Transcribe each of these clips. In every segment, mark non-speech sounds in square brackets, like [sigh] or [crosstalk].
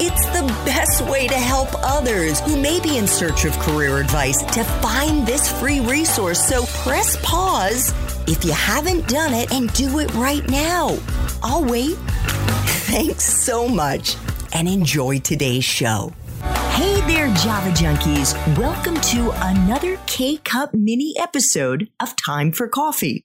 it's the best way to help others who may be in search of career advice to find this free resource. So press pause if you haven't done it and do it right now. I'll wait. [laughs] Thanks so much and enjoy today's show. Hey there, Java Junkies. Welcome to another K Cup mini episode of Time for Coffee.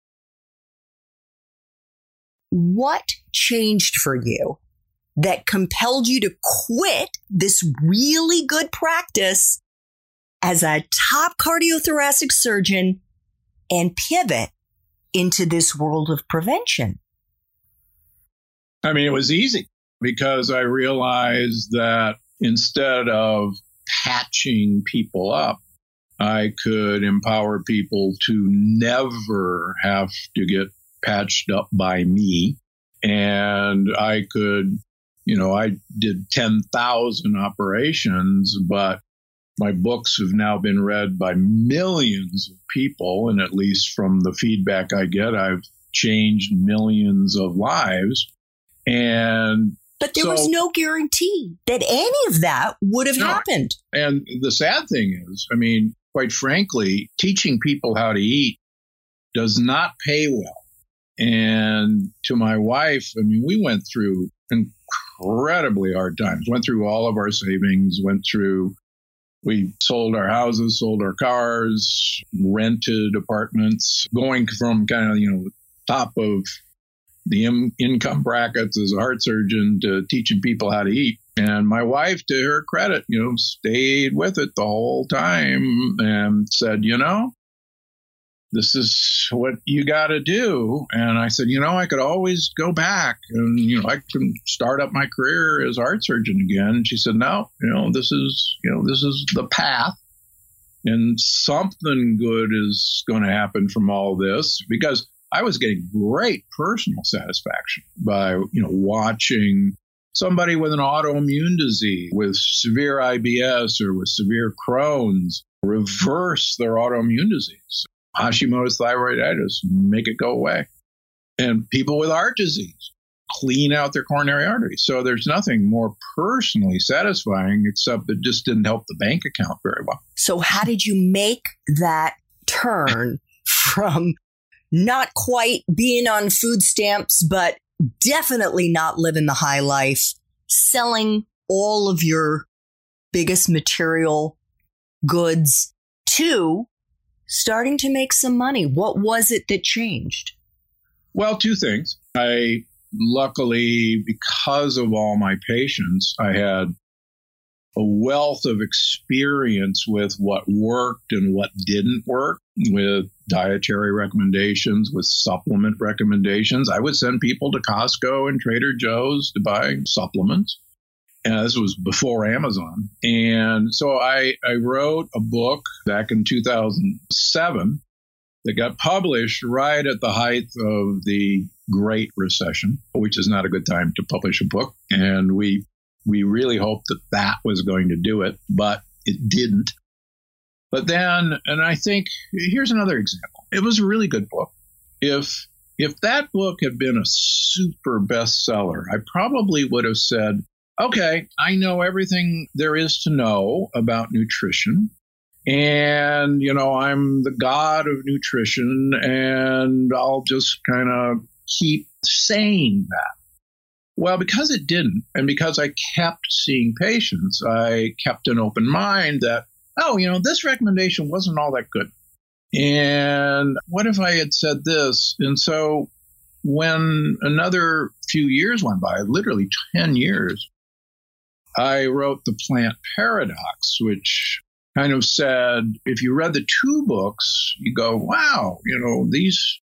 what changed for you that compelled you to quit this really good practice as a top cardiothoracic surgeon and pivot into this world of prevention? I mean, it was easy because I realized that instead of patching people up, I could empower people to never have to get patched up by me. And I could, you know, I did 10,000 operations, but my books have now been read by millions of people. And at least from the feedback I get, I've changed millions of lives. And but there so, was no guarantee that any of that would have no. happened. And the sad thing is, I mean, quite frankly, teaching people how to eat does not pay well. And to my wife, I mean, we went through incredibly hard times, went through all of our savings, went through, we sold our houses, sold our cars, rented apartments, going from kind of, you know, top of the in- income brackets as a heart surgeon to teaching people how to eat. And my wife, to her credit, you know, stayed with it the whole time and said, you know, this is what you got to do. And I said, you know, I could always go back and, you know, I can start up my career as art surgeon again. And she said, no, you know, this is, you know, this is the path and something good is going to happen from all this because I was getting great personal satisfaction by, you know, watching somebody with an autoimmune disease with severe IBS or with severe Crohn's reverse their autoimmune disease. Hashimoto's thyroiditis, make it go away. And people with heart disease, clean out their coronary arteries. So there's nothing more personally satisfying except it just didn't help the bank account very well. So, how did you make that turn from not quite being on food stamps, but definitely not living the high life, selling all of your biggest material goods to starting to make some money. What was it that changed? Well, two things. I luckily, because of all my patients, I had a wealth of experience with what worked and what didn't work, with dietary recommendations, with supplement recommendations. I would send people to Costco and Trader Joe's to buy supplements. And this was before Amazon. And so I, I wrote a book back in 2007 that got published right at the height of the Great Recession, which is not a good time to publish a book. And we, we really hoped that that was going to do it, but it didn't. But then, and I think here's another example. It was a really good book. If if that book had been a super bestseller, I probably would have said, okay, I know everything there is to know about nutrition. And, you know, I'm the god of nutrition and I'll just kind of keep saying that. Well, because it didn't, and because I kept seeing patients, I kept an open mind that, oh, you know, this recommendation wasn't all that good. And what if I had said this? And so when another few years went by, literally 10 years, I wrote The Plant Paradox, which kind of said if you read the two books, you go, wow, you know, these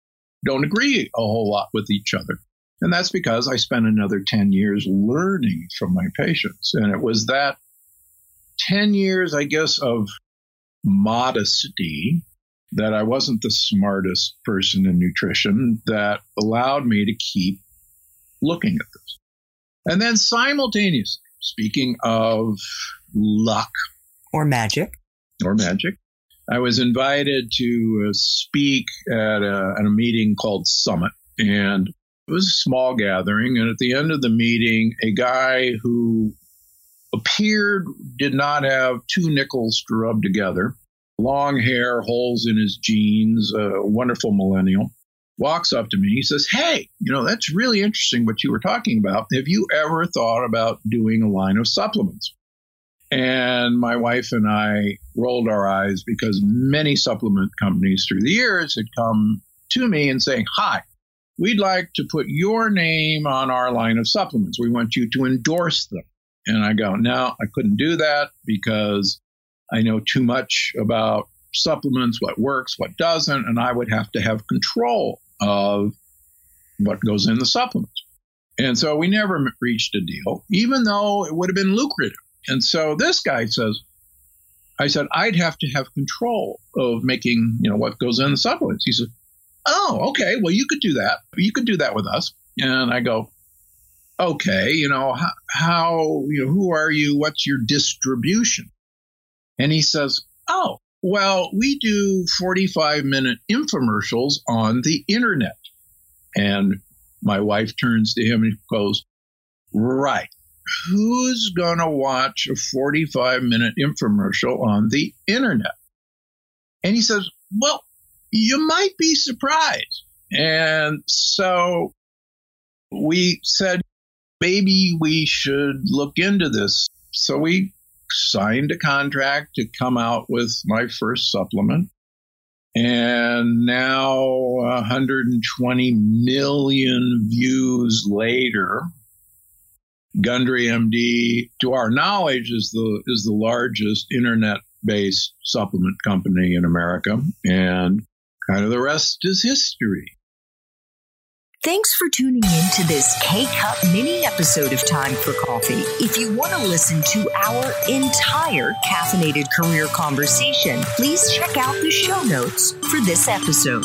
don't agree a whole lot with each other. And that's because I spent another 10 years learning from my patients. And it was that 10 years, I guess, of modesty that I wasn't the smartest person in nutrition that allowed me to keep looking at this. And then simultaneously, speaking of luck or magic, or magic, I was invited to uh, speak at a, at a meeting called Summit. And it was a small gathering. And at the end of the meeting, a guy who appeared did not have two nickels to rub together long hair, holes in his jeans, a wonderful millennial, walks up to me. He says, Hey, you know, that's really interesting what you were talking about. Have you ever thought about doing a line of supplements? And my wife and I rolled our eyes because many supplement companies through the years had come to me and saying, Hi, we'd like to put your name on our line of supplements. We want you to endorse them. And I go, No, I couldn't do that because I know too much about supplements, what works, what doesn't, and I would have to have control of what goes in the supplements. And so we never reached a deal, even though it would have been lucrative. And so this guy says, I said, I'd have to have control of making, you know, what goes in the supplements. He said, Oh, okay. Well, you could do that. You could do that with us. And I go, okay, you know, how, how, you know, who are you? What's your distribution? And he says, Oh, well, we do 45 minute infomercials on the internet. And my wife turns to him and goes, Right. Who's going to watch a 45 minute infomercial on the internet? And he says, Well, you might be surprised. And so we said, maybe we should look into this. So we signed a contract to come out with my first supplement. And now 120 million views later, Gundry MD, to our knowledge, is the is the largest internet based supplement company in America. And kind of the rest is history. Thanks for tuning in to this K Cup mini episode of Time for Coffee. If you want to listen to our entire caffeinated career conversation, please check out the show notes for this episode.